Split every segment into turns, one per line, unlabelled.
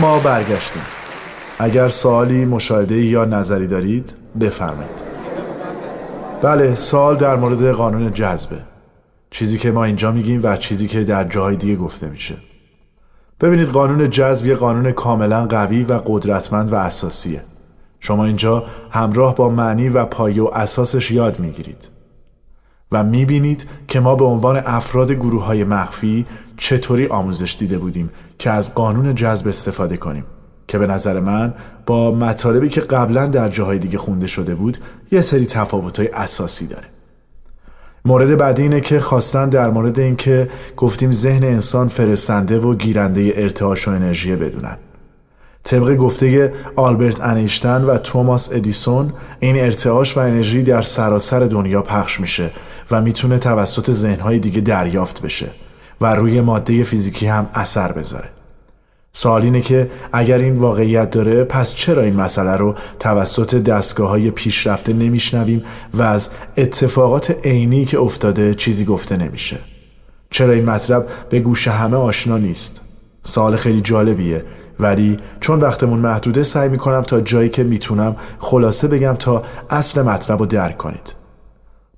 ما برگشتیم. اگر سوالی مشاهده یا نظری دارید بفرمایید. بله سوال در مورد قانون جذبه چیزی که ما اینجا میگیم و چیزی که در جای دیگه گفته میشه. ببینید قانون جذب یه قانون کاملا قوی و قدرتمند و اساسیه. شما اینجا همراه با معنی و پایه و اساسش یاد می‌گیرید. و می‌بینید که ما به عنوان افراد گروه های مخفی چطوری آموزش دیده بودیم که از قانون جذب استفاده کنیم. که به نظر من با مطالبی که قبلا در جاهای دیگه خونده شده بود یه سری تفاوتهای اساسی داره. مورد بعدی اینه که خواستن در مورد اینکه گفتیم ذهن انسان فرستنده و گیرنده ارتعاش و انرژی بدونن. طبق گفته آلبرت انیشتن و توماس ادیسون این ارتعاش و انرژی در سراسر دنیا پخش میشه و می‌تونه توسط ذهنهای دیگه دریافت بشه و روی ماده فیزیکی هم اثر بذاره. سوال اینه که اگر این واقعیت داره پس چرا این مسئله رو توسط دستگاه های پیشرفته نمیشنویم و از اتفاقات عینی که افتاده چیزی گفته نمیشه؟ چرا این مطلب به گوش همه آشنا نیست؟ سوال خیلی جالبیه. ولی چون وقتمون محدوده سعی می‌کنم تا جایی که می‌تونم خلاصه بگم تا اصل مطلب رو درک کنید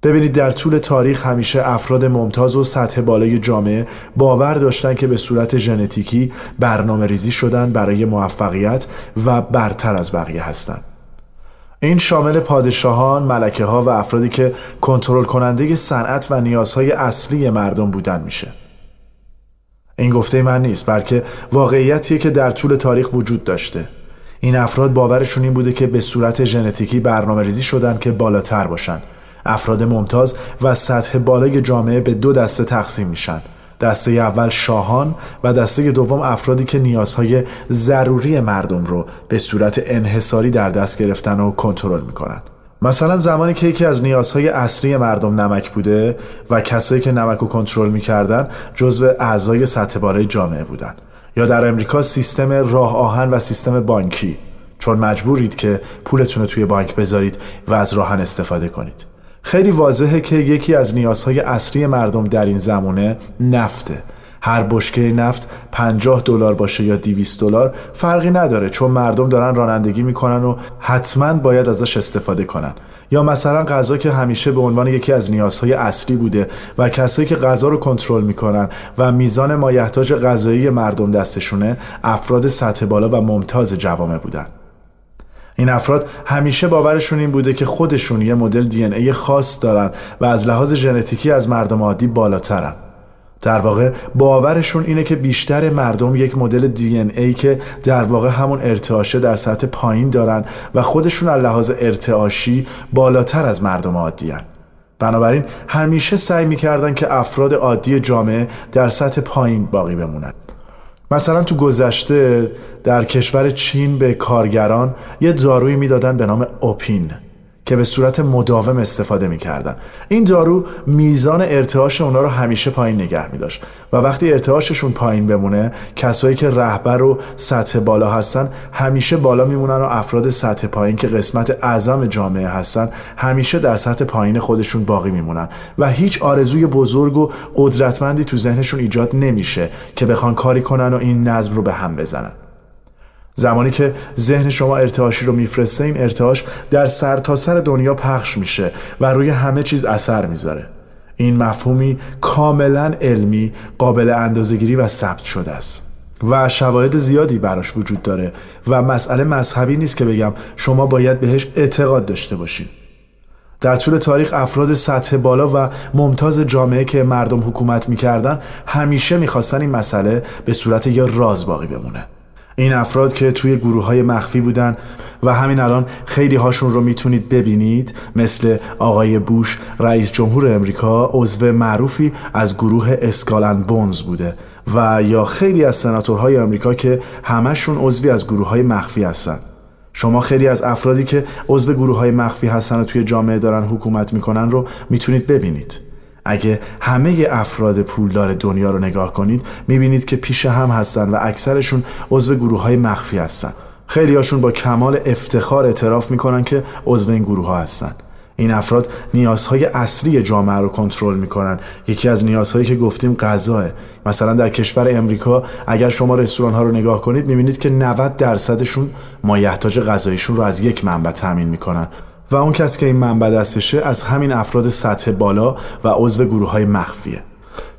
ببینید در طول تاریخ همیشه افراد ممتاز و سطح بالای جامعه باور داشتن که به صورت ژنتیکی برنامه ریزی شدن برای موفقیت و برتر از بقیه هستند. این شامل پادشاهان، ملکه ها و افرادی که کنترل کننده صنعت و نیازهای اصلی مردم بودن میشه. این گفته من نیست بلکه واقعیتیه که در طول تاریخ وجود داشته. این افراد باورشون این بوده که به صورت ژنتیکی برنامه ریزی شدن که بالاتر باشن. افراد ممتاز و سطح بالای جامعه به دو دسته تقسیم میشن. دسته اول شاهان و دسته دوم افرادی که نیازهای ضروری مردم رو به صورت انحصاری در دست گرفتن و کنترل می‌کنن. مثلا زمانی که یکی از نیازهای اصلی مردم نمک بوده و کسایی که نمک رو کنترل می‌کردن جزو اعضای سطح بالای جامعه بودن. یا در امریکا سیستم راه آهن و سیستم بانکی. چون مجبورید که پولتون رو توی بانک بذارید و از راهن استفاده کنید. خیلی واضحه که یکی از نیازهای اصلی مردم در این زمانه نفته. هر بشکه نفت 50 دلار باشه یا 200 دلار فرقی نداره چون مردم دارن رانندگی می‌کنن و حتما باید ازش استفاده کنن. یا مثلا غذا که همیشه به عنوان یکی از نیازهای اصلی بوده و کسایی که غذا رو کنترل می‌کنن و میزان مایحتاج غذایی مردم دستشونه افراد سطح بالا و ممتاز جوامع بودن. این افراد همیشه باورشون این بوده که خودشون یه مدل دی ای خاص دارن و از لحاظ ژنتیکی از مردم عادی بالاترن. در واقع باورشون اینه که بیشتر مردم یک مدل دی ای که در واقع همون ارتعاشه در سطح پایین دارن و خودشون از لحاظ ارتعاشی بالاتر از مردم عادی هن. بنابراین همیشه سعی می‌کردن که افراد عادی جامعه در سطح پایین باقی بمونند. مثلا تو گذشته در کشور چین به کارگران یه دارویی می‌دادن به نام اوپین که به صورت مداوم استفاده می‌کردن. این دارو میزان ارتعاش اونا رو همیشه پایین نگه میداشت و وقتی ارتعاششون پایین بمونه کسایی که رهبر و سطح بالا هستن همیشه بالا میمونن و افراد سطح پایین که قسمت اعظم جامعه هستن همیشه در سطح پایین خودشون باقی میمونن و هیچ آرزوی بزرگ و قدرتمندی تو ذهنشون ایجاد نمیشه که بخوان کاری کنن و این نظم رو به هم بزنن. زمانی که ذهن شما ارتعاشی رو میفرسته این ارتعاش در سرتاسر سر دنیا پخش میشه و روی همه چیز اثر می‌ذاره. این مفهومی کاملا علمی قابل اندازگیری و ثبت شده است. و شواهد زیادی براش وجود داره و مسئله مذهبی نیست که بگم شما باید بهش اعتقاد داشته باشید در طول تاریخ افراد سطح بالا و ممتاز جامعه که مردم حکومت می‌کردن همیشه می‌خواستن این مسئله به صورت یا راز باقی بمونه. این افراد که توی گروه های مخفی بودن و همین الان خیلی هاشون رو می‌تونید ببینید مثل آقای بوش رئیس جمهور امریکا عضو معروفی از گروه اسکالن بونز بوده و یا خیلی از سناتورهای امریکا که همشون عضوی از گروه های مخفی هستن. شما خیلی از افرادی که عضو گروه های مخفی هستن و توی جامعه دارن حکومت می‌کنن رو می‌تونید ببینید. اگه همه افراد پولدار دنیا رو نگاه کنید می‌بینید که پیش هم هستن و اکثرشون عضو گروه های مخفی هستن. خیلی هاشون با کمال افتخار اعتراف می‌کنن که عضو این گروه ها هستن. این افراد نیازهای اصلی جامعه رو کنترل می‌کنن. یکی از نیازهایی که گفتیم غذاه. مثلا در کشور امریکا اگر شما رستوران ها رو نگاه کنید می‌بینید که 90 درصدشون مایحتاج غذایشون رو از یک منبع تامین می‌کنن. و اون کس که این منبع دستشه از همین افراد سطح بالا و عضو گروه های مخفیه.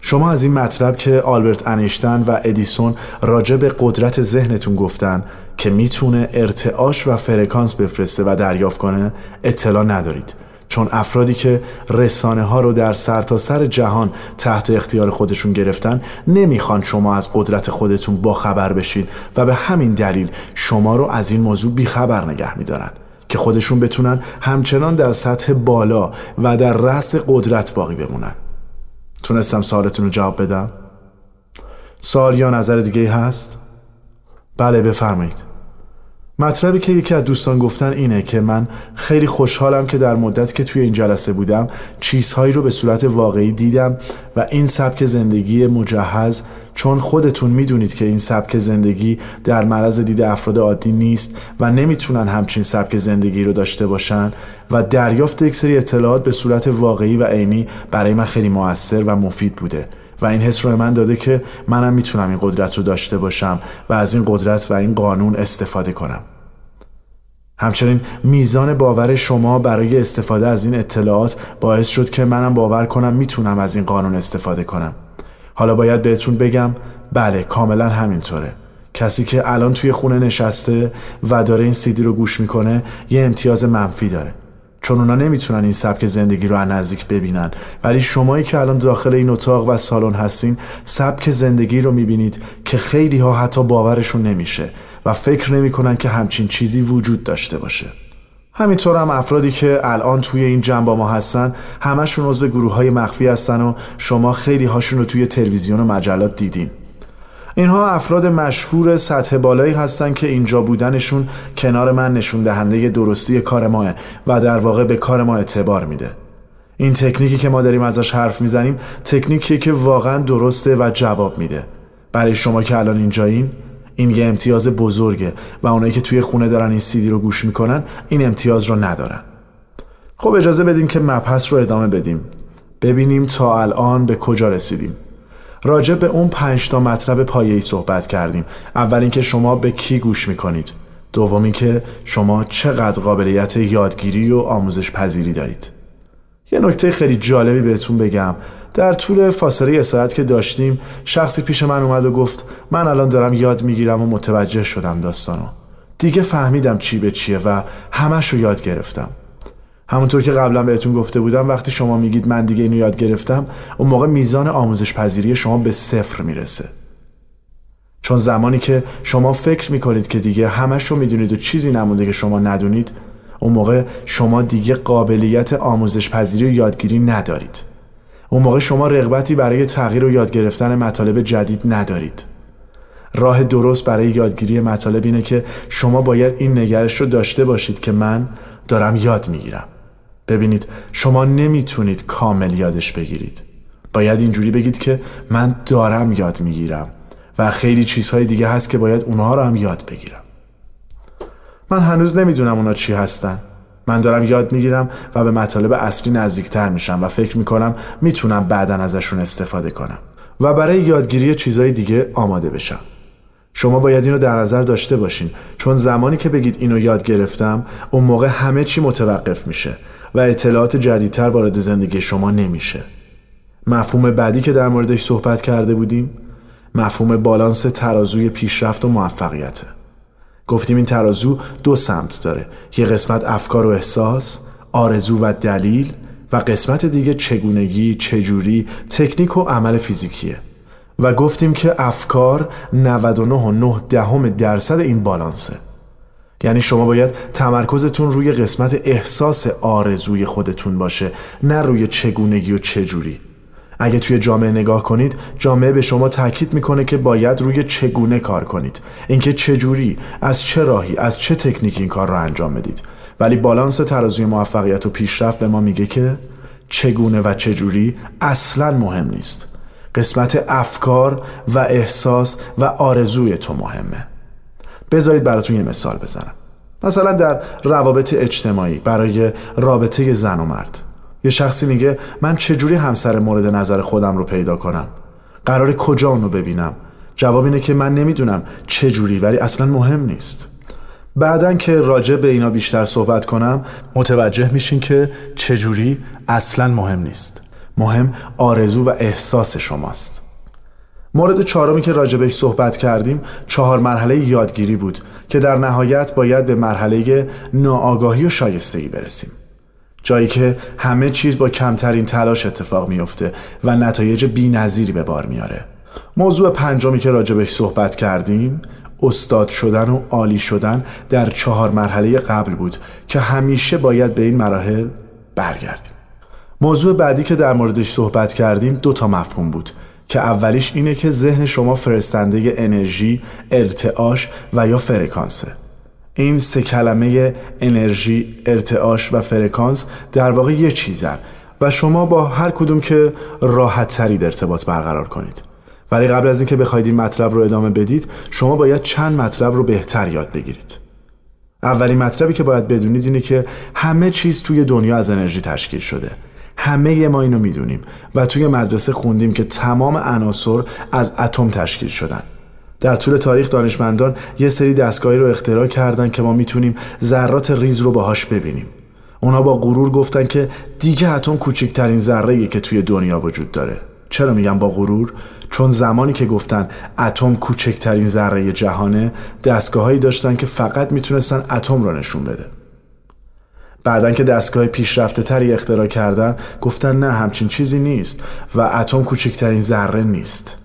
شما از این مطلب که آلبرت انیشتن و ادیسون راجع به قدرت ذهنتون گفتن که می‌تونه ارتعاش و فرکانس بفرسته و دریافت کنه اطلاع ندارید. چون افرادی که رسانه ها رو در سرتاسر سر جهان تحت اختیار خودشون گرفتن نمی‌خوان شما از قدرت خودتون با خبر بشین و به همین دلیل شما رو از این موضوع بیخبر نگه میدارن. که خودشون بتونن همچنان در سطح بالا و در رأس قدرت باقی بمونن تونستم سوالتون رو جواب بدم؟ سوال یا نظر دیگه هست؟ بله بفرمایید مطلبی که یکی از دوستان گفتن اینه که من خیلی خوشحالم که در مدت که توی این جلسه بودم چیزهایی رو به صورت واقعی دیدم و این سبک زندگی مجهز چون خودتون می‌دونید که این سبک زندگی در معرض دید افراد عادی نیست و نمی‌تونن همچین سبک زندگی رو داشته باشن و دریافت یک سری اطلاعات به صورت واقعی و عینی برای من خیلی موثر و مفید بوده و این حس رو من داده که منم می‌تونم این قدرت رو داشته باشم و از این قدرت و این قانون استفاده کنم. همچنین میزان باور شما برای استفاده از این اطلاعات باعث شد که منم باور کنم می‌تونم از این قانون استفاده کنم. حالا باید بهتون بگم بله کاملا همینطوره. کسی که الان توی خونه نشسته و داره این سیدی رو گوش می‌کنه یه امتیاز منفی داره. چون اونا نمی‌تونن این سبک زندگی رو از نزدیک ببینن. ولی شمایی که الان داخل این اتاق و سالن هستین سبک زندگی رو می‌بینید که خیلی ها حتی باورشون نمیشه و فکر نمی‌کنن که همچین چیزی وجود داشته باشه. همینطور هم افرادی که الان توی این جمع با ما هستن همشون عضو گروه های مخفی هستن و شما خیلی هاشون رو توی تلویزیون و مجلات دیدین. اینها افراد مشهور سطح بالایی هستند که اینجا بودنشون کنار من نشون دهنده درستی کار ماه و در واقع به کار ما اعتبار میده. این تکنیکی که ما داریم ازش حرف می‌زنیم تکنیکی که واقعا درسته و جواب میده. برای شما که الان اینجایین این یه امتیاز بزرگه و اونایی که توی خونه دارن این سیدی رو گوش می‌کنن این امتیاز رو ندارن. خب اجازه بدیم که مبحث رو ادامه بدیم. ببینیم تا الان به کجا رسیدیم. راجع به اون پنج تا مطلب پایه‌ای صحبت کردیم. اول اینکه شما به کی گوش می‌کنید. دوم اینکه شما چقدر قابلیت یادگیری و آموزش پذیری دارید. یه نکته خیلی جالبی بهتون بگم. در طول فاصله استراحت که داشتیم شخصی پیش من اومد و گفت من الان دارم یاد می‌گیرم و متوجه شدم داستانو. دیگه فهمیدم چی به چیه و همش رو یاد گرفتم. همونطور که قبلا بهتون گفته بودم وقتی شما میگید من دیگه اینو یاد گرفتم اون موقع میزان آموزش پذیری شما به صفر می‌رسه. چون زمانی که شما فکر می‌کنید که دیگه همش رو می‌دونید و چیزی نمونده که شما ندونید اون موقع شما دیگه قابلیت آموزش پذیری و یادگیری ندارید. اون موقع شما رغبتی برای تغییر و یاد گرفتن مطالب جدید ندارید. راه درست برای یادگیری مطالب اینه که شما باید این نگرش رو داشته باشید که من دارم یاد می‌گیرم. ببینید شما نمی‌تونید کامل یادش بگیرید. باید اینجوری بگید که من دارم یاد می‌گیرم و خیلی چیزهای دیگه هست که باید اونها رو هم یاد بگیرم. من هنوز نمی‌دونم اونا چی هستن. من دارم یاد می‌گیرم و به مطالب اصلی نزدیکتر میشم و فکر می‌کنم می‌تونم بعدا ازشون استفاده کنم. و برای یادگیری چیزهای دیگه آماده بشم. شما باید اینو در نظر داشته باشین. چون زمانی که بگید اینو یاد گرفتم اون موقع همه چی متوقف میشه و اطلاعات جدیدتر وارد زندگی شما نمیشه. مفهوم بعدی که در موردش صحبت کرده بودیم مفهوم بالانس ترازوی پیشرفت و موفقیته. گفتیم این ترازو دو سمت داره. یه قسمت افکار و احساس آرزو و دلیل و قسمت دیگه چگونگی، چجوری، تکنیک و عمل فیزیکیه. و گفتیم که افکار 99.9 دهم درصد این بالانسه. یعنی شما باید تمرکزتون روی قسمت احساس آرزوی خودتون باشه نه روی چگونگی و چجوری. اگه توی جامعه نگاه کنید جامعه به شما تاکید می‌کنه که باید روی چگونه کار کنید. اینکه چجوری از چه راهی از چه تکنیک این کار رو انجام بدید. ولی بالانس ترازوی موفقیت و پیشرفت به ما میگه که چگونه و چجوری اصلا مهم نیست. قسمت افکار و احساس و آرزوی تو مهمه. بذارید براتون یه مثال بزنم. مثلا در روابط اجتماعی برای رابطه زن و مرد. یه شخصی میگه من چجوری همسر مورد نظر خودم رو پیدا کنم؟ قرار کجا اونو ببینم؟ جواب اینه که من نمی‌دونم چجوری ولی اصلا مهم نیست. بعدا که راجع به اینا بیشتر صحبت کنم متوجه میشین که چجوری اصلا مهم نیست. مهم آرزو و احساس شماست. مورد چهارمی که راجبش صحبت کردیم چهار مرحله یادگیری بود که در نهایت باید به مرحله ناآگاهی و شایستگی برسیم. جایی که همه چیز با کمترین تلاش اتفاق میفته و نتایج بینظیری به بار میاره موضوع پنجمی که راجبش صحبت کردیم استاد شدن و عالی شدن در چهار مرحله قبل بود که همیشه باید به این مراحل برگردیم. موضوع بعدی که در موردش صحبت کردیم دو تا مفهوم بود که اولیش اینه که ذهن شما فرستنده انرژی، ارتعاش و یا فرکانسه. این سه کلمه انرژی، ارتعاش و فرکانس در واقع یه چیزن و شما با هر کدوم که راحت ترید ارتباط برقرار کنید. ولی قبل از اینکه بخواید این مطلب رو ادامه بدید شما باید چند مطلب رو بهتر یاد بگیرید. اولین مطلبی که باید بدونید اینه که همه چیز توی دنیا از انرژی تشکیل شده. همه ما اینو می‌دونیم و توی مدرسه خوندیم که تمام عناصر از اتم تشکیل شدن. در طول تاریخ دانشمندان یه سری دستگاهی رو اختراع کردن که ما می‌تونیم ذرات ریز رو باهاش ببینیم. اونا با غرور گفتن که دیگه اتم کوچکترین ذره که توی دنیا وجود داره. چرا میگم با غرور؟ چون زمانی که گفتن اتم کوچکترین ذره جهانه دستگاههایی داشتن که فقط می‌تونستن اتم رو نشون بده. بعدا که دستگاه پیشرفته تری اختراع کردن گفتن نه همچین چیزی نیست و اتم کوچکترین ذره نیست.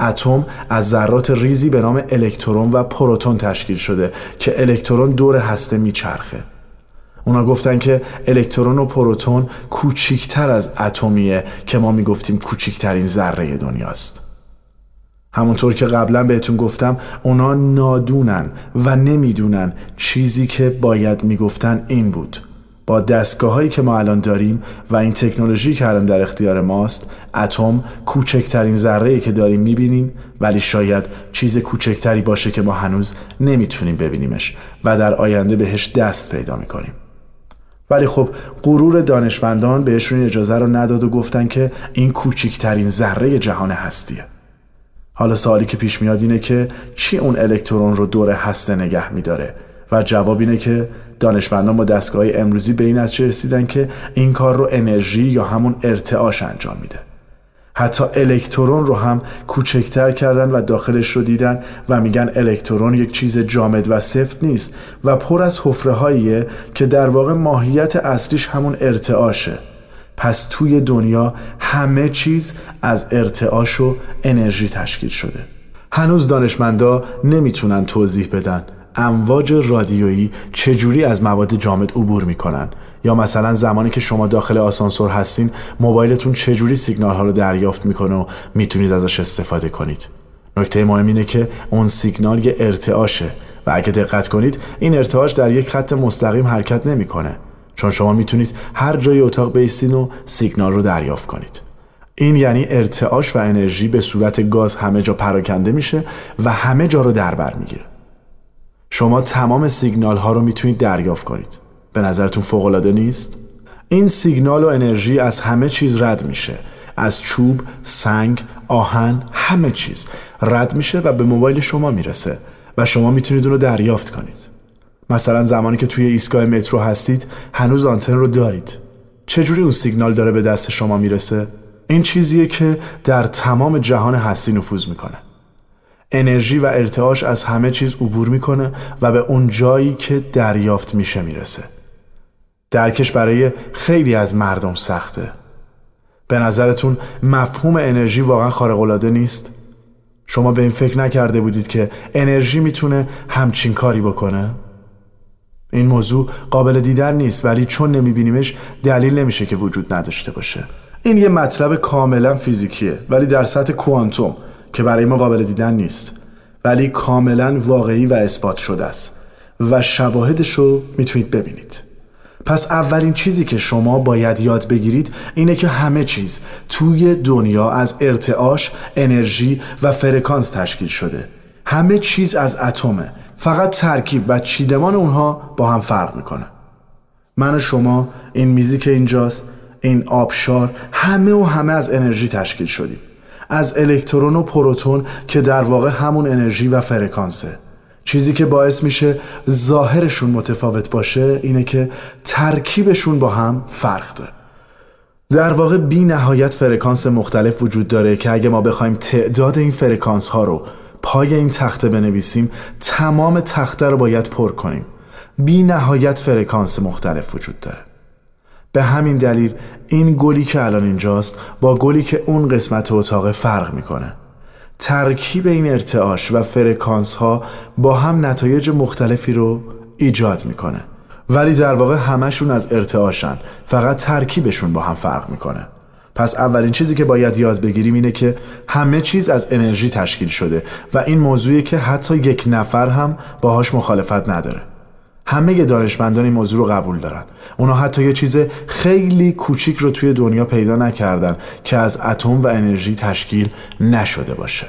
اتم از ذرات ریزی به نام الکترون و پروتون تشکیل شده که الکترون دور هسته میچرخه. اونا گفتن که الکترون و پروتون کوچیکتر از اتمیه که ما می‌گفتیم کوچیکترین ذره دنیاست. همونطور که قبلا بهتون گفتم اونا نادونن و نمی‌دونن چیزی که باید می‌گفتن این بود. با دستگاه هایی که ما الان داریم و این تکنولوژی که الان در اختیار ماست اتم کوچکترین ذره که داریم می‌بینیم ولی شاید چیز کوچکتری باشه که ما هنوز نمی‌تونیم ببینیمش و در آینده بهش دست پیدا می‌کنیم. ولی خب غرور دانشمندان بهشون اجازه رو نداد و گفتن که این کوچکترین ذره جهان هستیه. حالا سوالی که پیش میاد اینه که چی اون الکترون رو دور هسته نگه میداره؟ و جواب اینه که دانشمندان با دستگاه امروزی به این نتیجه رسیدن که این کار رو انرژی یا همون ارتعاش انجام میده. حتی الکترون رو هم کوچکتر کردن و داخلش رو دیدن و میگن الکترون یک چیز جامد و سفت نیست و پر از حفره که در واقع ماهیت اصلیش همون ارتعاشه. پس توی دنیا همه چیز از ارتعاش و انرژی تشکیل شده. هنوز دانشمندا نمی‌تونن توضیح بدن امواج رادیویی چجوری از مواد جامد عبور می‌کنن؟ یا مثلا زمانی که شما داخل آسانسور هستین موبایلتون چجوری سیگنال ها رو دریافت می‌کنه و می‌تونید ازش استفاده کنید؟ نکته مهم اینه که اون سیگنال یه ارتعاشه و اگه دقت کنید این ارتعاش در یک خط مستقیم حرکت نمی‌کنه. چون شما می‌تونید هر جای اتاق بیستین و سیگنال رو دریافت کنید. این یعنی ارتعاش و انرژی به صورت گاز همه جا پراکنده میشه و همه جا رو در بر می‌گیره. شما تمام سیگنال ها رو می‌تونید دریافت کنید. به نظرتون فوق العاده نیست؟ این سیگنال و انرژی از همه چیز رد میشه. از چوب، سنگ، آهن، همه چیز رد میشه و به موبایل شما می‌رسه و شما می‌تونید اون رو دریافت کنید. مثلا زمانی که توی ایستگاه مترو هستید هنوز آنتن رو دارید. چجوری اون سیگنال داره به دست شما می‌رسه؟ این چیزیه که در تمام جهان هستی نفوذ می‌کنه. انرژی و ارتعاش از همه چیز عبور می‌کنه و به اون جایی که دریافت میشه می‌رسه. درکش برای خیلی از مردم سخته. به نظرتون مفهوم انرژی واقعا خارق‌العاده نیست؟ شما به این فکر نکرده بودید که انرژی می‌تونه همچین کاری بکنه؟ این موضوع قابل دیدن نیست ولی چون نمیبینیمش دلیل نمیشه که وجود نداشته باشه. این یه مطلب کاملا فیزیکیه ولی در سطح کوانتوم. که برای ما قابل دیدن نیست ولی کاملا واقعی و اثبات شده است و شواهدش رو می‌تونید ببینید. پس اولین چیزی که شما باید یاد بگیرید اینه که همه چیز توی دنیا از ارتعاش، انرژی و فرکانس تشکیل شده. همه چیز از اتمه. فقط ترکیب و چیدمان اونها با هم فرق می‌کنه. من و شما این میزی که اینجاست این آبشار همه و همه از انرژی تشکیل شدیم. از الکترون و پروتون که در واقع همون انرژی و فرکانسه. چیزی که باعث میشه ظاهرشون متفاوت باشه اینه که ترکیبشون با هم فرق داره. در واقع بی نهایت فرکانس مختلف وجود داره که اگه ما بخوایم تعداد این فرکانس ها رو پای این تخته بنویسیم تمام تخته رو باید پر کنیم. بی نهایت فرکانس مختلف وجود داره. به همین دلیل این گلی که الان اینجاست با گلی که اون قسمت اتاق فرق می‌کنه. ترکیب این ارتعاش و فرکانس ها با هم نتایج مختلفی رو ایجاد می‌کنه. ولی در واقع همشون از ارتعاشن. فقط ترکیبشون با هم فرق می‌کنه. پس اولین چیزی که باید یاد بگیریم اینه که همه چیز از انرژی تشکیل شده و این موضوعی که حتی یک نفر هم باهاش مخالفت نداره. همه دانشمندان این موضوع رو قبول دارن. اونا حتی یه چیز خیلی کوچیک رو توی دنیا پیدا نکردن که از اتم و انرژی تشکیل نشده باشه.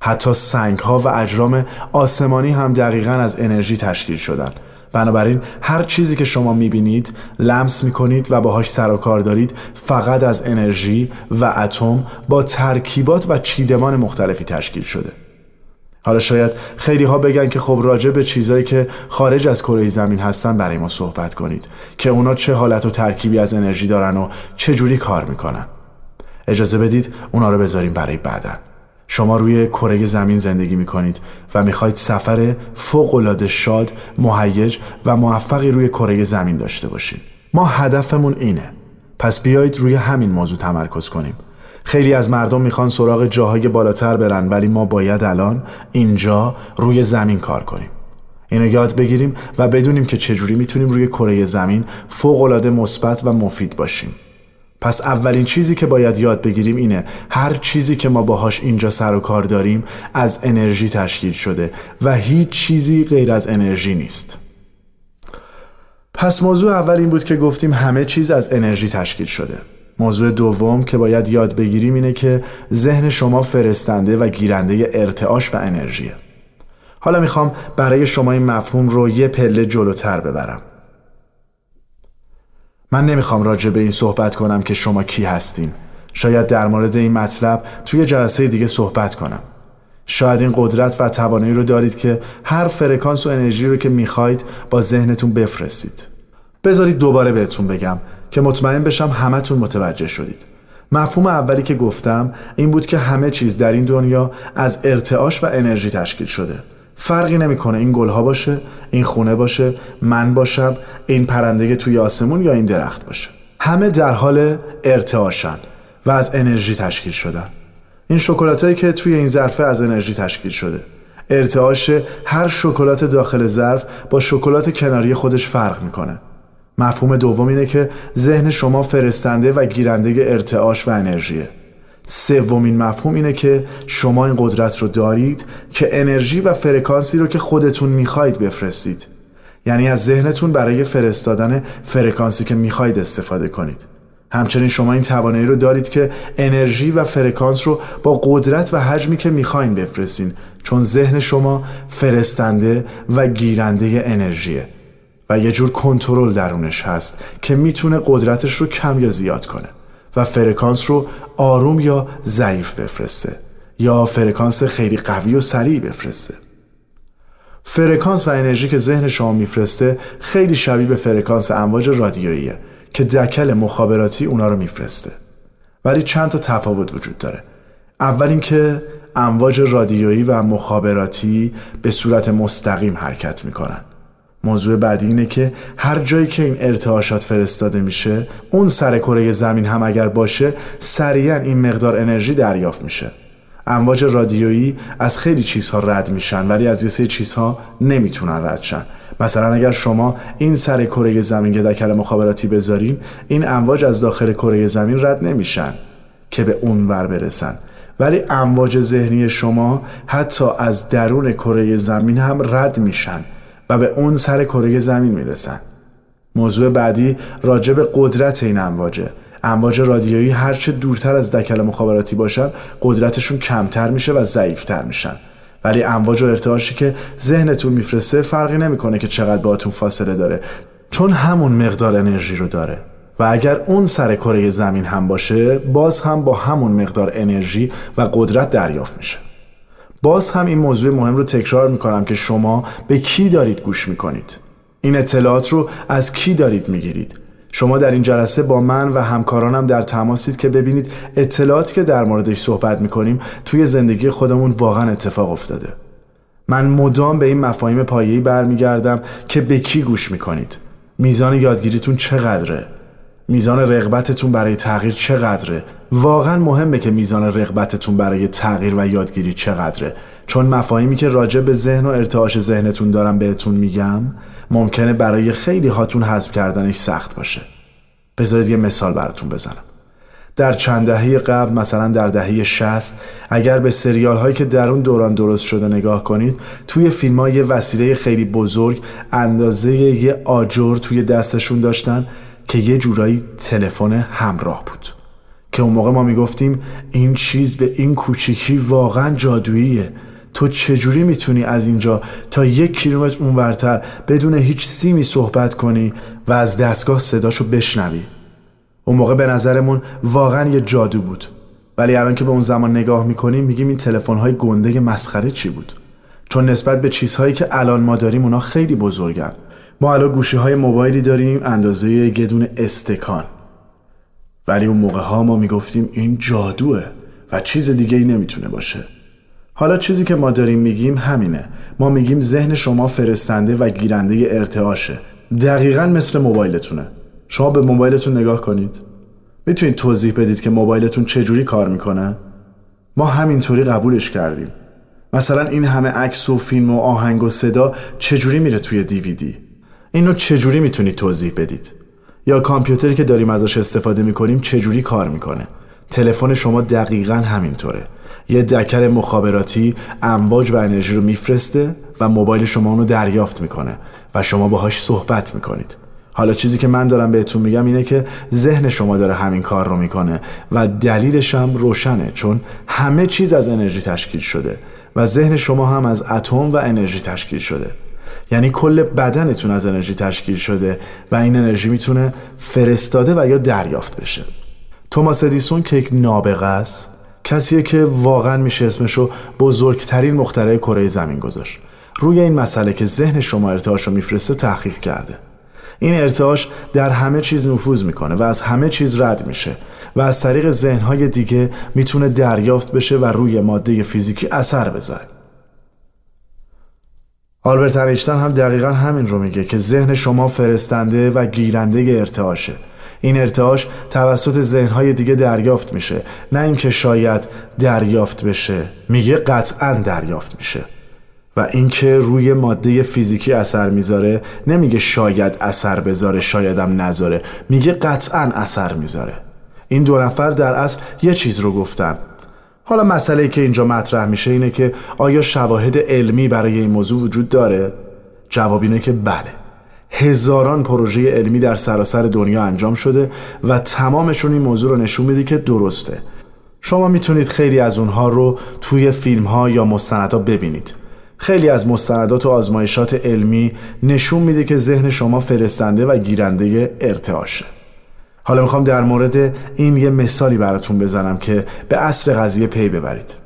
حتی سنگ ها و اجرام آسمانی هم دقیقا از انرژی تشکیل شدن. بنابراین هر چیزی که شما می‌بینید لمس می‌کنید و باهاش سر و کار دارید فقط از انرژی و اتم با ترکیبات و چیدمان مختلفی تشکیل شده. حالا شاید خیلی ها بگن که خب راجع به چیزایی که خارج از کره زمین هستن برای ما صحبت کنید که اونا چه حالت و ترکیبی از انرژی دارن و چه جوری کار می‌کنن اجازه بدید اونا رو بذاریم برای بعدن شما روی کره زمین زندگی می کنید و می‌خواید سفر فوق شاد، مهیج و موفقی روی کره زمین داشته باشید. ما هدفمون اینه. پس بیایید روی همین موضوع تمرکز کنیم. خیلی از مردم می‌خوان سراغ جاهای بالاتر برن ولی ما باید الان اینجا روی زمین کار کنیم. اینو یاد بگیریم و بدونیم که چجوری می‌تونیم روی کره زمین فوق مثبت و مفید باشیم. پس اولین چیزی که باید یاد بگیریم اینه هر چیزی که ما باهاش اینجا سر و کار داریم از انرژی تشکیل شده و هیچ چیزی غیر از انرژی نیست پس موضوع اول این بود که گفتیم همه چیز از انرژی تشکیل شده موضوع دوم که باید یاد بگیریم اینه که ذهن شما فرستنده و گیرنده ارتعاش و انرژیه. حالا می‌خوام برای شما این مفهوم رو یه پله جلوتر ببرم. من نمی‌خوام راجع به این صحبت کنم که شما کی هستین. شاید در مورد این مطلب توی جلسه دیگه صحبت کنم. شاید این قدرت و توانایی رو دارید که هر فرکانس و انرژی رو که می‌خواید با ذهنتون بفرستید. بذارید دوباره بهتون بگم. که مطمئن بشم همتون متوجه شدید. مفهوم اولی که گفتم این بود که همه چیز در این دنیا از ارتعاش و انرژی تشکیل شده. فرقی نمی‌کنه این گلها باشه این خونه باشه من باشم این پرنده توی آسمون یا این درخت باشه. همه در حال ارتعاشن و از انرژی تشکیل شدن. این شکلات که توی این ظرفه از انرژی تشکیل شده. ارتعاش هر شکلات داخل ظرف با شکلات کناری خودش فرق می‌کنه. مفهوم دوم اینه که ذهن شما فرستنده و گیرنده ارتعاش و انرژیه. سومین مفهوم اینه که شما این قدرت رو دارید که انرژی و فرکانسی رو که خودتون می‌خواید بفرستید. یعنی از ذهنتون برای فرستادن فرکانسی که می‌خواید استفاده کنید. همچنین شما این توانایی رو دارید که انرژی و فرکانس رو با قدرت و حجمی که می‌خواین بفرستین چون ذهن شما فرستنده و گیرنده انرژیه. و یه جور کنترل درونش هست که می‌تونه قدرتش رو کم یا زیاد کنه و فرکانس رو آروم یا ضعیف بفرسته یا فرکانس خیلی قوی و سریع بفرسته. فرکانس و انرژی که ذهن شما میفرسته خیلی شبیه به فرکانس امواج رادیوییه که دکل مخابراتی اونا رو میفرسته. ولی چند تا تفاوت وجود داره. اول اینکه امواج رادیویی و مخابراتی به صورت مستقیم حرکت می‌کنن. موضوع بعدی اینه که هر جایی که این ارتعاشات فرستاده میشه اون سر کره زمین هم اگر باشه سریعا این مقدار انرژی دریافت میشه. امواج رادیویی از خیلی چیزها رد میشن ولی از یه سری چیزها نمی‌تونن رد شن. مثلا اگر شما این سر کره زمین که دکل مخابراتی بذارین این امواج از داخل کره زمین رد نمیشن که به اون ور برسن. ولی امواج ذهنی شما حتی از درون کره زمین هم رد میشن. و به اون سر کره زمین می‌رسن. موضوع بعدی راجع به قدرت این امواجه. امواج رادیویی هرچه دورتر از دکل مخابراتی باشن قدرتشون کمتر میشه و ضعیفتر میشن. ولی امواج و ارتعاشی که ذهنتون میفرسته فرقی نمی‌کنه که چقدر باهاتون فاصله داره چون همون مقدار انرژی رو داره. و اگر اون سر کره زمین هم باشه باز هم با همون مقدار انرژی و قدرت دریافت میشه. باز هم این موضوع مهم رو تکرار می‌کنم که شما به کی دارید گوش می‌کنید. این اطلاعات رو از کی دارید می‌گیرید؟ شما در این جلسه با من و همکارانم در تماسید که ببینید اطلاعاتی که در موردش صحبت می‌کنیم توی زندگی خودمون واقعا اتفاق افتاده. من مدام به این مفاهیم پایه‌ای برمیگردم که به کی گوش می‌کنید. میزان یادگیریتون چقدره؟ میزان رغبتتون برای تغییر چقدره؟ واقعا مهمه که میزان رغبتتون برای تغییر و یادگیری چقدره. چون مفاهیمی که راجع به ذهن و ارتعاش ذهنتون دارم بهتون میگم ممکنه برای خیلی هاتون حذف کردنش سخت باشه. بذارید یه مثال براتون بزنم. در چند دهه قبل مثلا در دهه 60 اگر به سریال هایی که در اون دوران درست شده نگاه کنید توی فیلم ها یه وسیله خیلی بزرگ اندازه یه آجر توی دستشون داشتن که یه جورایی تلفن همراه بود. که اون موقع ما می‌گفتیم این چیز به این کوچیکی واقعا جادوییه. تو چجوری می‌تونی از اینجا تا یک کیلومتر اونورتر بدون هیچ سیمی صحبت کنی و از دستگاه صداشو بشنوی؟ اون موقع به نظرمون واقعا یه جادو بود. ولی الان که به اون زمان نگاه می‌کنیم میگیم این تلفن های گنده مسخره چی بود؟ چون نسبت به چیزهایی که الان ما داریم اونا خیلی بزرگن. ما الان گوشی های موبایلی داریم اندازه یه دونه استکان. ولی اون موقع ها ما می‌گفتیم این جادوه و چیز دیگه ای نمی‌تونه باشه. حالا چیزی که ما داریم میگیم همینه. ما میگیم ذهن شما فرستنده و گیرنده ارتعاشه. دقیقا مثل موبایلتونه. شما به موبایلتون نگاه کنید. می‌تونید توضیح بدید که موبایلتون چجوری کار می‌کنه؟ ما همینطوری قبولش کردیم. مثلا این همه عکس و فیلم و آهنگ و صدا چجوری میره توی دیویدی؟ اینو چجوری می‌تونید توضیح بدید؟ یا کامپیوتری که داریم ازش استفاده می‌کنیم چجوری کار می‌کنه؟ تلفن شما دقیقا همینطوره. یه دکر مخابراتی امواج و انرژی رو میفرسته و موبایل شما اونو دریافت می‌کنه و شما باهاش صحبت می‌کنید. حالا چیزی که من دارم بهتون میگم اینه که ذهن شما داره همین کار رو می‌کنه و دلیلش هم روشنه چون همه چیز از انرژی تشکیل شده و ذهن شما هم از اتم و انرژی تشکیل شده. یعنی کل بدنتون از انرژی تشکیل شده و این انرژی می‌تونه فرستاده و یا دریافت بشه. توماس ادیسون که یک نابغه است کسیه که واقعا میشه اسمشو بزرگترین مخترع کره زمین گذاشت. روی این مسئله که ذهن شما ارتعاش رو میفرسته تحقیق کرده. این ارتعاش در همه چیز نفوذ می‌کنه و از همه چیز رد میشه و از طریق ذهنهای دیگه می‌تونه دریافت بشه و روی ماده فیزیکی اثر بذاره. آلبرت انیشتین هم دقیقا همین رو میگه که ذهن شما فرستنده و گیرنده ارتعاشه. این ارتعاش توسط ذهنهای دیگه دریافت میشه نه اینکه شاید دریافت بشه. میگه قطعا دریافت میشه. و اینکه روی ماده فیزیکی اثر می‌ذاره نمیگه شاید اثر بذاره شایدم نذاره. میگه قطعا اثر می‌ذاره. این دو نفر در اصل یه چیز رو گفتن. حالا مسئله که اینجا مطرح میشه اینه که آیا شواهد علمی برای این موضوع وجود داره؟ جواب اینه که بله. هزاران پروژه علمی در سراسر دنیا انجام شده و تمامشون این موضوع رو نشون میده که درسته. شما می‌تونید خیلی از اونها رو توی فیلم ها یا مستندها ببینید. خیلی از مستندات و آزمایشات علمی نشون میده که ذهن شما فرستنده و گیرنده ارتعاشه. حالا می‌خوام در مورد این یه مثالی براتون بزنم که به اصل قضیه پی ببرید.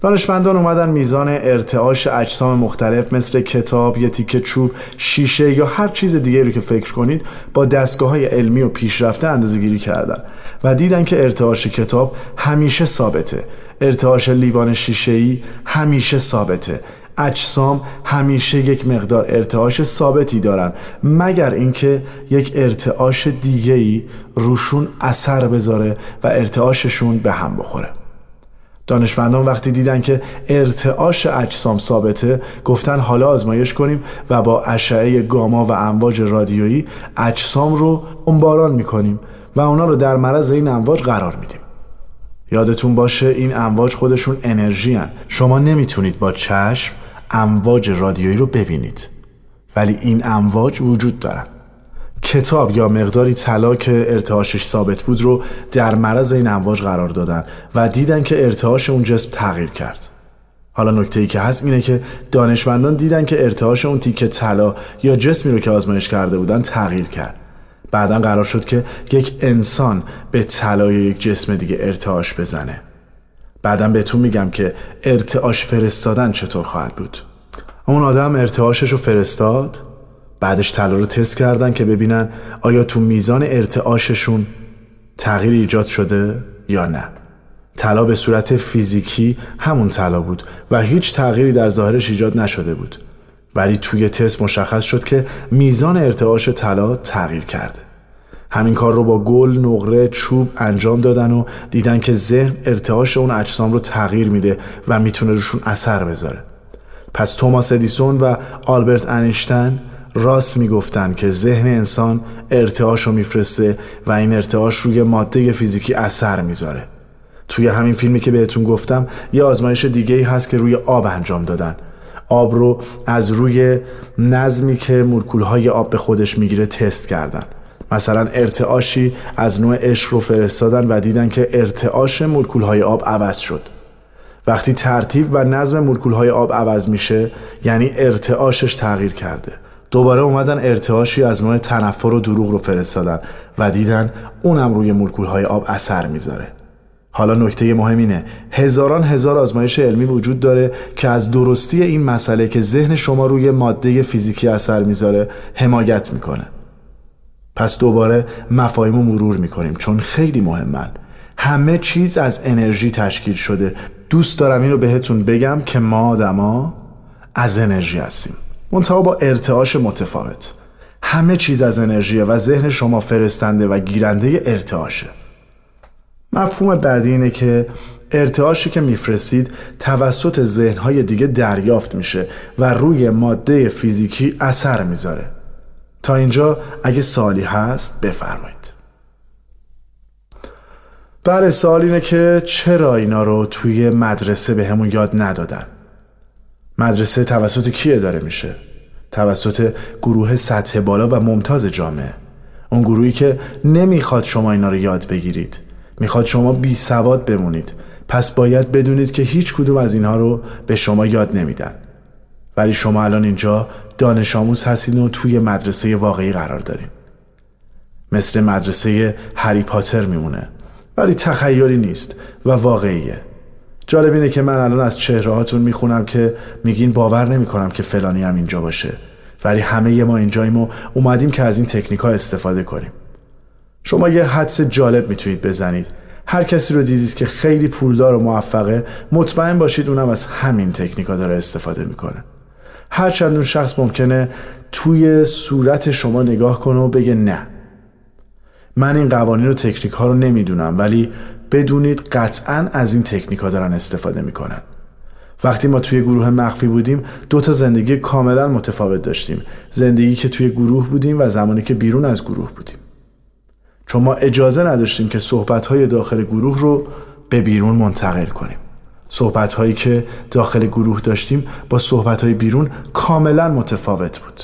دانشمندان اومدن میزان ارتعاش اجسام مختلف مثل کتاب، یه تیکه چوب، شیشه یا هر چیز دیگه رو که فکر کنید با دستگاه های علمی و پیشرفته اندازه گیری کردن و دیدن که ارتعاش کتاب همیشه ثابته. ارتعاش لیوان شیشه همیشه ثابته. اجسام همیشه یک مقدار ارتعاش ثابتی دارن. مگر اینکه یک ارتعاش دیگه ای روشون اثر بذاره و ارتعاششون به هم بخوره. دانشمندان وقتی دیدن که ارتعاش اجسام ثابته گفتن حالا آزمایش کنیم و با اشعه گاما و امواج رادیویی اجسام رو انباران می‌کنیم و اونا رو در مرز این امواج قرار میدیم. یادتون باشه این امواج خودشون انرژی هن. شما نمی‌تونید با چشم امواج رادیویی رو ببینید. ولی این امواج وجود دارن. کتاب یا مقداری طلا که ارتعاشش ثابت بود رو در مرز این امواج قرار دادن و دیدن که ارتعاش اون جسم تغییر کرد. حالا نکته ای که هست اینه که دانشمندان دیدن که ارتعاش اون تیکه طلا یا جسمی رو که آزمایش کرده بودن تغییر کرد. بعدا قرار شد که یک انسان به طلای یک جسم دیگه ارتعاش بزنه. بعدا بهتون میگم که ارتعاش فرستادن چطور خواهد بود. اون آدم ارتعاشش رو فرستاد بعدش طلا رو تست کردن که ببینن آیا تو میزان ارتعاششون تغییر ایجاد شده یا نه. طلا به صورت فیزیکی همون طلا بود و هیچ تغییری در ظاهرش ایجاد نشده بود. ولی توی تست مشخص شد که میزان ارتعاش طلا تغییر کرده. همین کار رو با گل، نقره، چوب انجام دادن و دیدن که ذهن ارتعاش اون اجسام رو تغییر میده و می‌تونه روشون اثر بذاره. پس توماس ادیسون و آلبرت انیشتن راست می‌گفتن که ذهن انسان ارتعاش رو میفرسته و این ارتعاش روی ماده فیزیکی اثر می‌ذاره. توی همین فیلمی که بهتون گفتم یه آزمایش دیگه ای هست که روی آب انجام دادن. آب رو از روی نظمی که های آب به خودش می‌گیره تست کردن. مثلا ارتعاشی از نوع عشق رو فرستادن و دیدن که ارتعاش های آب عوض شد. وقتی ترتیب و نظم های آب عوض میشه یعنی ارتعاشش تغییر کرده. دوباره اومدن ارتعاشی از نوع تنفر و دروغ رو فرستادن و دیدن اونم روی های آب اثر می‌ذاره. حالا نکته مهم اینه هزاران هزار آزمایش علمی وجود داره که از درستی این مسئله که ذهن شما روی ماده فیزیکی اثر می‌ذاره حمایت می‌کنه. پس دوباره مفاهیم رو مرور می‌کنیم چون خیلی مهمن. همه چیز از انرژی تشکیل شده. دوست دارم اینو بهتون بگم که ما آدما از انرژی هستیم. منتها با ارتعاش متفاوت. همه چیز از انرژیه و ذهن شما فرستنده و گیرنده ارتعاشه. مفهوم بعدی اینه که ارتعاشی که میفرستید توسط ذهنهای دیگه دریافت میشه و روی ماده فیزیکی اثر می‌ذاره. تا اینجا اگه سالی هست بفرمایید. بله سوال اینه که چرا اینا رو توی مدرسه به همون یاد ندادن؟ مدرسه توسط کیه داره میشه؟ توسط گروه سطح بالا و ممتاز جامعه. اون گروهی که نمی‌خواد شما اینا رو یاد بگیرید. می‌خواد شما بی سواد بمونید. پس باید بدونید که هیچ کدوم از اینها رو به شما یاد نمیدن. ولی شما الان اینجا دانش آموز هستید و توی مدرسه واقعی قرار داریم مثل مدرسه هری پاتر میمونه. ولی تخیلی نیست و واقعیه. جالب اینه که من الان از چهره هاتون می‌خونم که میگین باور نمی‌کنم که فلانی هم اینجا باشه. ولی همه ما اینجاییم و اومدیم که از این تکنیک ها استفاده کنیم. شما یه حدس جالب می‌تونید بزنید. هر کسی رو دیدید که خیلی پولدار و موفقه مطمئن باشید اونم از همین تکنیکا داره استفاده می‌کنه. هرچند اون شخص ممکنه توی صورت شما نگاه کنه و بگه نه. من این قوانین و تکنیک ها رو نمی‌دونم ولی بدونید قطعا از این تکنیک ها دارن استفاده می‌کنن. وقتی ما توی گروه مخفی بودیم دو تا زندگی کاملا متفاوت داشتیم. زندگی که توی گروه بودیم و زمانی که بیرون از گروه بودیم. چون ما اجازه نداشتیم که صحبتهای داخل گروه رو به بیرون منتقل کنیم. صحبت هایی که داخل گروه داشتیم با صحبت های بیرون کاملا متفاوت بود.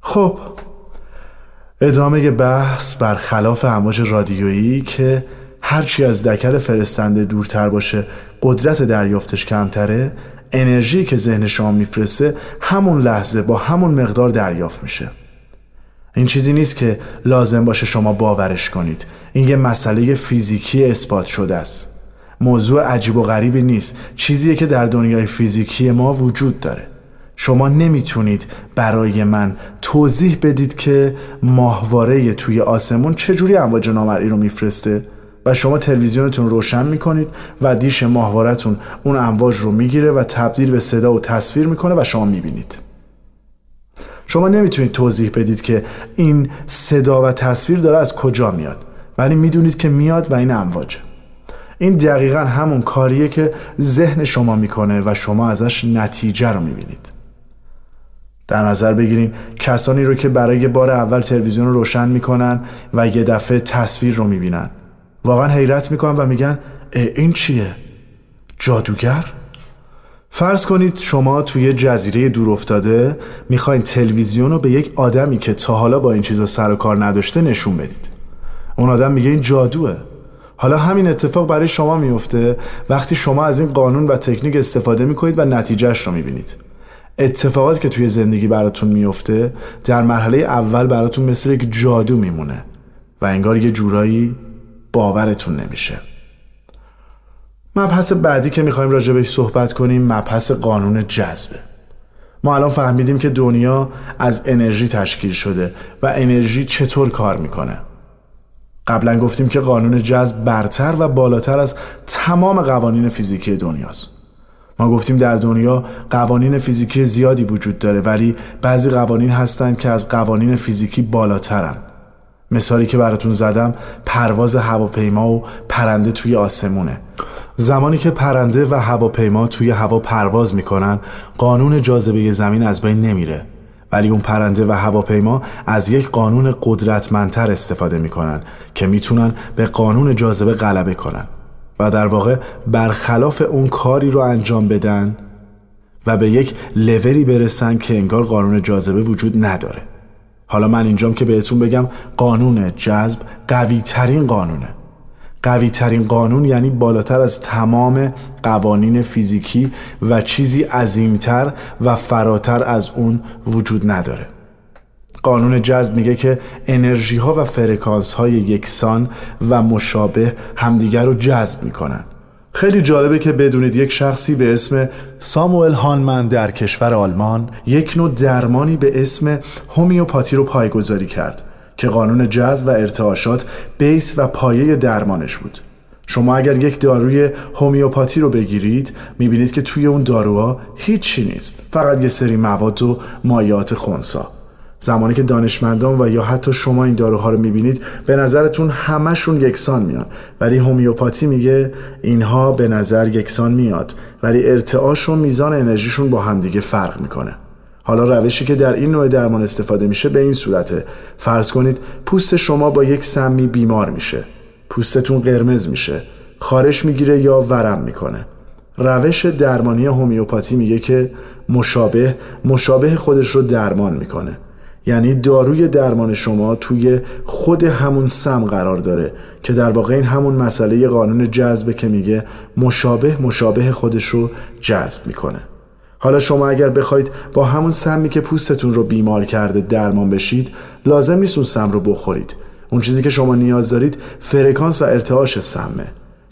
خب ادامه بحث برخلاف امواج رادیویی که هرچی از دکل فرستنده دورتر باشه قدرت دریافتش کمتره انرژی که ذهن شما میفرسته همون لحظه با همون مقدار دریافت میشه. این چیزی نیست که لازم باشه شما باورش کنید. این یه مسئله فیزیکی اثبات شده است. موضوع عجیب و غریبی نیست. چیزیه که در دنیای فیزیکی ما وجود داره. شما نمی‌تونید برای من توضیح بدید که ماهواره توی آسمون چجوری امواج نامرئی رو میفرسته و شما تلویزیونتون روشن می‌کنید و دیش ماهوارتون اون امواج رو می‌گیره و تبدیل به صدا و تصویر می‌کنه و شما می‌بینید. شما نمی‌تونید توضیح بدید که این صدا و تصویر داره از کجا میاد. ولی می‌دونید که میاد و این امواجه. این دقیقا همون کاریه که ذهن شما می‌کنه و شما ازش نتیجه رو می‌بینید در نظر بگیریم کسانی رو که برای بار اول تلویزیون رو روشن می‌کنن و یه دفعه تصویر رو می‌بینن واقعا حیرت می‌کنن و میگن این چیه؟ جادوگر؟ فرض کنید شما توی جزیره دور افتاده می‌خواین تلویزیون رو به یک آدمی که تا حالا با این چیزا سر و کار نداشته نشون بدید اون آدم میگه این جادوه حالا همین اتفاق برای شما میفته؟ وقتی شما از این قانون و تکنیک استفاده می‌کنید و نتیجهش رو می‌بینید. اتفاقات که توی زندگی براتون میفته در مرحله اول براتون مثل یک جادو میمونه و انگار یه جورایی باورتون نمیشه. مبحث بعدی که می‌خوایم راجبش صحبت کنیم مبحث قانون جذبه. ما الان فهمیدیم که دنیا از انرژی تشکیل شده و انرژی چطور کار می‌کنه. قبلا گفتیم که قانون جذب برتر و بالاتر از تمام قوانین فیزیکی دنیاست. ما گفتیم در دنیا قوانین فیزیکی زیادی وجود داره ولی بعضی قوانین هستند که از قوانین فیزیکی بالاترن. مثالی که براتون زدم پرواز هواپیما و پرنده توی آسمونه. زمانی که پرنده و هواپیما توی هوا پرواز می‌کنن قانون جاذبه زمین از بین نمیره. ولی اون پرنده و هواپیما از یک قانون قدرتمندتر استفاده می‌کنن که می‌تونن به قانون جاذبه غلبه کنن و در واقع برخلاف اون کاری رو انجام بدن و به یک لولی برسن که انگار قانون جاذبه وجود نداره. حالا من اینجام که بهتون بگم قانون جذب قوی ترین قانونه. قوی ترین قانون یعنی بالاتر از تمام قوانین فیزیکی و چیزی عظیمتر و فراتر از اون وجود نداره. قانون جذب میگه که انرژی ها و فرکانس های یکسان و مشابه همدیگر رو جذب می‌کنن. خیلی جالبه که بدونید یک شخصی به اسم ساموئل هانمن در کشور آلمان یک نوع درمانی به اسم هومیوپاتی رو پایگذاری کرد. که قانون جذب و ارتعاشات بیس و پایه درمانش بود. شما اگر یک داروی هومیوپاتی رو بگیرید می‌بینید که توی اون داروها هیچی نیست. فقط یه سری مواد و مایات خونسا. زمانی که دانشمندان و یا حتی شما این داروها رو می‌بینید به نظرتون همشون یکسان میان. ولی هومیوپاتی میگه اینها به نظر یکسان میاد. ولی ارتعاش و میزان انرژیشون با همدیگه فرق می‌کنه. حالا روشی که در این نوع درمان استفاده میشه به این صورته. فرض کنید پوست شما با یک سمی بیمار میشه. پوستتون قرمز میشه. خارش می‌گیره یا ورم می‌کنه. روش درمانی هومیوپاتی میگه که مشابه مشابه خودش رو درمان می‌کنه. یعنی داروی درمان شما توی خود همون سم قرار داره که در واقع این همون مسئله قانون جذبه که میگه مشابه مشابه خودش رو جذب می‌کنه. حالا شما اگر بخواید با همون سمی که پوستتون رو بیمار کرده درمان بشید لازم نیست اون سم رو بخورید. اون چیزی که شما نیاز دارید فرکانس و ارتعاش سمه.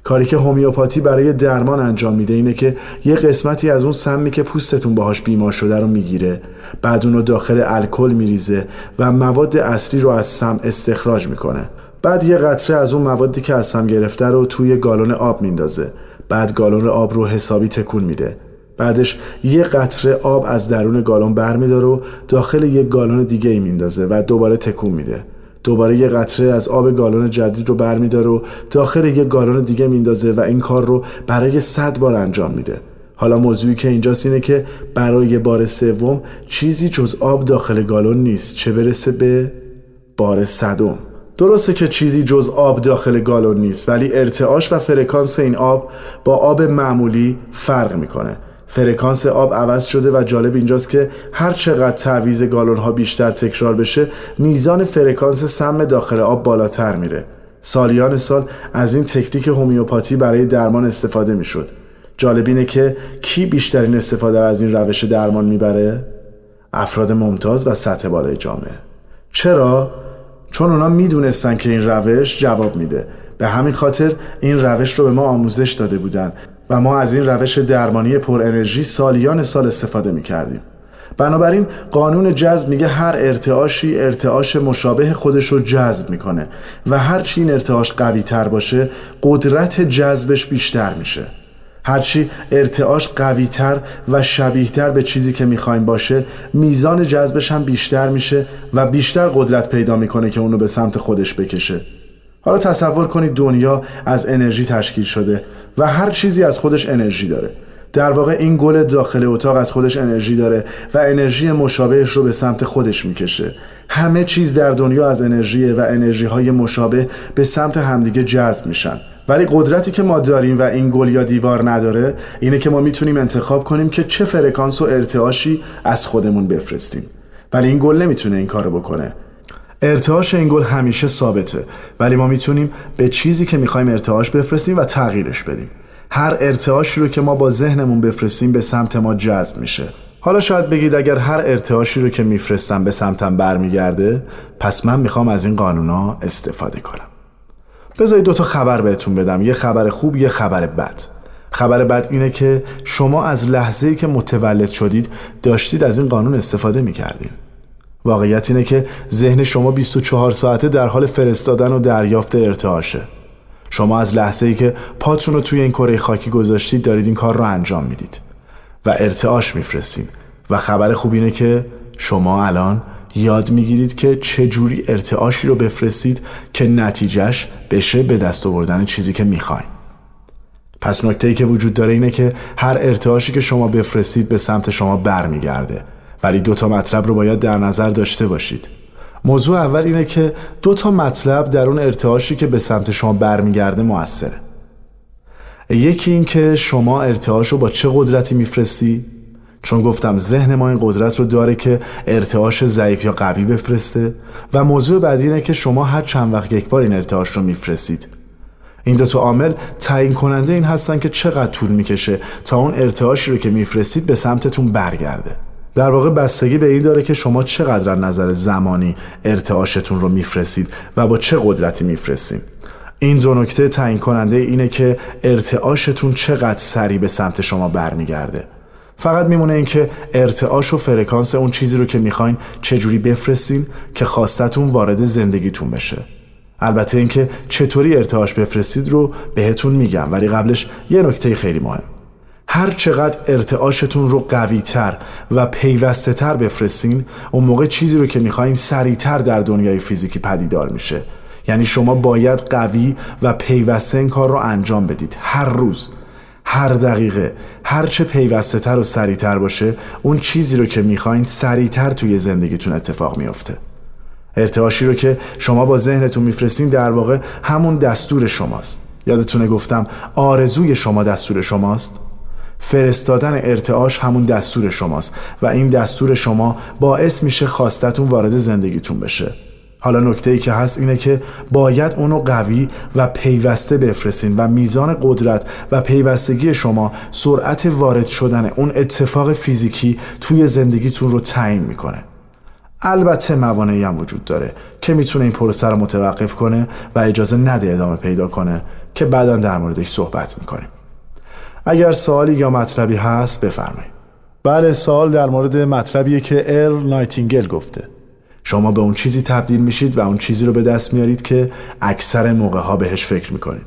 کاری که هومیوپاتی برای درمان انجام میده اینه که یه قسمتی از اون سمی که پوستتون باهاش بیمار شده رو می‌گیره. بعد اون رو داخل الکل میریزه و مواد اصلی رو از سم استخراج می‌کنه. بعد یه قطره از اون موادی که از سم گرفته رو توی گالون آب میندازه. بعد گالون آب رو حسابی تکون میده. بعدش یه قطره آب از درون گالون برمیداره و داخل یک گالون دیگه ای میندازه و دوباره تکون میده. دوباره یه قطره از آب گالون جدید رو برمیداره و داخل یه گالون دیگه میندازه و این کار رو برای صد بار انجام میده. حالا موضوعی که اینجاست اینه که برای بار سوم چیزی جز آب داخل گالون نیست چه برسه به بار صدم. درسته که چیزی جز آب داخل گالون نیست ولی ارتعاش و فرکانس این آب با آب معمولی فرق می‌کنه. فرکانس آب عوض شده و جالب اینجاست که هر چقدر تعویز گالون ها بیشتر تکرار بشه میزان فرکانس سم داخل آب بالاتر میره. سالیان سال از این تکنیک هومیوپاتی برای درمان استفاده می‌شد. جالب اینه که کی بیشترین استفاده از این روش درمان می‌بره؟ افراد ممتاز و سطح بالای جامعه. چرا؟ چون اونا می‌دونستن که این روش جواب میده. به همین خاطر این روش رو به ما آموزش داده بودن. و ما از این روش درمانی پر انرژی سالیان سال استفاده می کردیم. بنابراین قانون جذب میگه هر ارتعاشی ارتعاش مشابه خودش رو جذب می‌کنه و هر چی این ارتعاش قوی تر باشه قدرت جذبش بیشتر میشه هرچی ارتعاش قوی تر و شبیه تر به چیزی که می‌خوایم باشه میزان جذبش هم بیشتر میشه و بیشتر قدرت پیدا می‌کنه که اونو به سمت خودش بکشه حالا تصور کنید دنیا از انرژی تشکیل شده و هر چیزی از خودش انرژی داره. در واقع این گل داخل اتاق از خودش انرژی داره و انرژی مشابهش رو به سمت خودش می‌کشه. همه چیز در دنیا از انرژیه و انرژی های مشابه به سمت همدیگه جذب میشن. ولی قدرتی که ما داریم و این گل یا دیوار نداره اینه که ما می‌تونیم انتخاب کنیم که چه فرکانس و ارتعاشی از خودمون بفرستیم. ولی این گل نمی‌تونه این کارو بکنه. ارتعاش این همیشه ثابته. ولی ما می‌تونیم به چیزی که می‌خوایم ارتعاش بفرستیم و تغییرش بدیم. هر ارتعاشی رو که ما با ذهنمون بفرستیم به سمت ما جذب میشه. حالا شاید بگید اگر هر ارتعاشی رو که میفرستم به سمتم برمیگرده پس من می‌خوام از این قانونا استفاده کنم. بذارید دو تا خبر بهتون بدم. یه خبر خوب یه خبر بد. خبر بد اینه که شما از لحظه‌ای که متولد شدید داشتید از این قانون استفاده می‌کردین. واقعیت اینه که ذهن شما 24 ساعته در حال فرستادن و دریافت ارتعاشه. شما از لحظه ای که پاتون رو توی این کره خاکی گذاشتید دارید این کار رو انجام می‌دید. و ارتعاش میفرستیم. و خبر خوب اینه که شما الان یاد می‌گیرید که چجوری ارتعاشی رو بفرستید که نتیجهش بشه به دست آوردن چیزی که می‌خواین. پس نکته ای که وجود داره اینه که هر ارتعاشی که شما بفرستید به سمت شما برمیگرده. ولی دو تا مطلب رو باید در نظر داشته باشید. موضوع اول اینه که دو تا مطلب در اون ارتعاشی که به سمت شما برمیگرده موثره. یکی این که شما ارتعاش رو با چه قدرتی میفرستی؟ چون گفتم ذهن ما این قدرت رو داره که ارتعاش ضعیف یا قوی بفرسته و موضوع بعدی اینه که شما هر چند وقت یک بار این ارتعاش رو میفرستید. این دو تا عامل تعیین کننده این هستن که چقدر طول می‌کشه تا اون ارتعاشی رو که میفرستید به سمتتون برگرده. در واقع بستگی به این داره که شما چقدر از نظر زمانی ارتعاشتون رو میفرستید و با چه قدرتی میفرستید. این دو نکته تعیین کننده اینه که ارتعاشتون چقدر سریع به سمت شما برمیگرده. فقط میمونه اینکه ارتعاش و فرکانس اون چیزی رو که می‌خواین چجوری بفرستین که خواستتون وارد زندگیتون بشه. البته اینکه چطوری ارتعاش بفرستید رو بهتون میگم ولی قبلش یه نکته خیلی مهم. هر چقدر ارتعاشتون رو قوی تر و پیوسته تر بفرستین اون موقع چیزی رو که می‌خواین سریعتر در دنیای فیزیکی پدیدار میشه. یعنی شما باید قوی و پیوسته این کار رو انجام بدید. هر روز هر دقیقه هر چه پیوسته تر و سریعتر باشه اون چیزی رو که می‌خواین سریعتر توی زندگیتون اتفاق میافته. ارتعاشی رو که شما با ذهنتون میفرستین در واقع همون دستور شماست. یادتونه گفتم آرزوی شما دستور شماست؟ فرستادن ارتعاش همون دستور شماست و این دستور شما باعث میشه خواستتون وارد زندگیتون بشه. حالا نکته ای که هست اینه که باید اونو قوی و پیوسته بفرستین و میزان قدرت و پیوستگی شما سرعت وارد شدن اون اتفاق فیزیکی توی زندگیتون رو تعیین می‌کنه. البته موانعی هم وجود داره که می‌تونه این پروسه رو متوقف کنه و اجازه نده ادامه پیدا کنه که بعدا در موردش صحبت می‌کنیم. اگر سوالی یا مطلبی هست بفرمایید. بله سوال در مورد مطلبیه که ارل نایتینگل گفته. شما به اون چیزی تبدیل میشید و اون چیزی رو به دست میارید که اکثر موقع ها بهش فکر می‌کنید.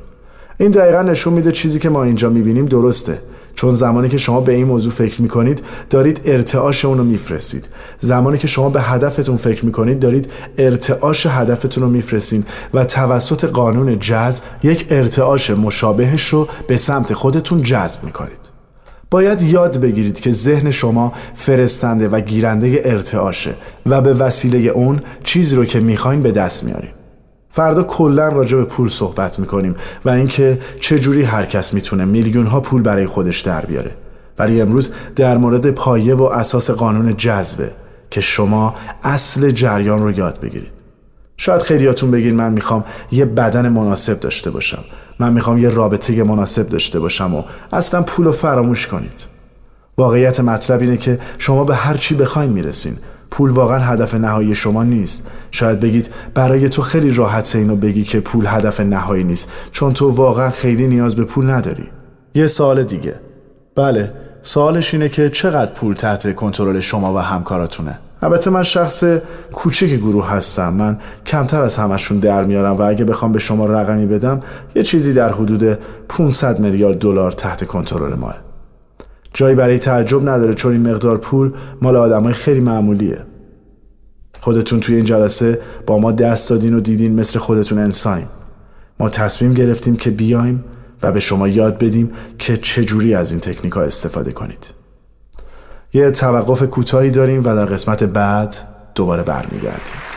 این دقیقا نشون میده چیزی که ما اینجا می‌بینیم درسته. چون زمانی که شما به این موضوع فکر می‌کنید دارید ارتعاش اون رو میفرستید. زمانی که شما به هدفتون فکر می‌کنید دارید ارتعاش هدفتون رو میفرستید و توسط قانون جذب یک ارتعاش مشابهش رو به سمت خودتون جذب می‌کنید. باید یاد بگیرید که ذهن شما فرستنده و گیرنده ارتعاشه و به وسیله اون چیزی رو که می‌خواین به دست میاریم فردا کلا راجع به پول صحبت می‌کنیم و اینکه چجوری هر کس می‌تونه میلیون ها پول برای خودش در بیاره. ولی امروز در مورد پایه و اساس قانون جذبه که شما اصل جریان رو یاد بگیرید. شاید خیلیاتون بگین من می‌خوام یه بدن مناسب داشته باشم. من می‌خوام یه رابطه مناسب داشته باشم و اصلا پول رو فراموش کنید. واقعیت مطلب اینه که شما به هر چی بخواین می‌رسین. پول واقعا هدف نهایی شما نیست. شاید بگید برای تو خیلی راحته اینو بگی که پول هدف نهایی نیست چون تو واقعا خیلی نیاز به پول نداری. یه سال دیگه. بله سوالش اینه که چقدر پول تحت کنترل شما و همکاراتونه؟ البته من شخص کوچک گروه هستم. من کمتر از همشون در میارم و اگه بخوام به شما رقمی بدم یه چیزی در حدود 500 میلیارد دلار تحت کنترل ماه. جایی برای تعجب نداره چون این مقدار پول مال آدمای خیلی معمولیه. خودتون توی این جلسه با ما دست دادین و دیدین مثل خودتون انسانیم. ما تصمیم گرفتیم که بیایم و به شما یاد بدیم که چجوری از این تکنیک ها استفاده کنید. یه توقف کوتاهی داریم و در قسمت بعد دوباره برمیگردیم.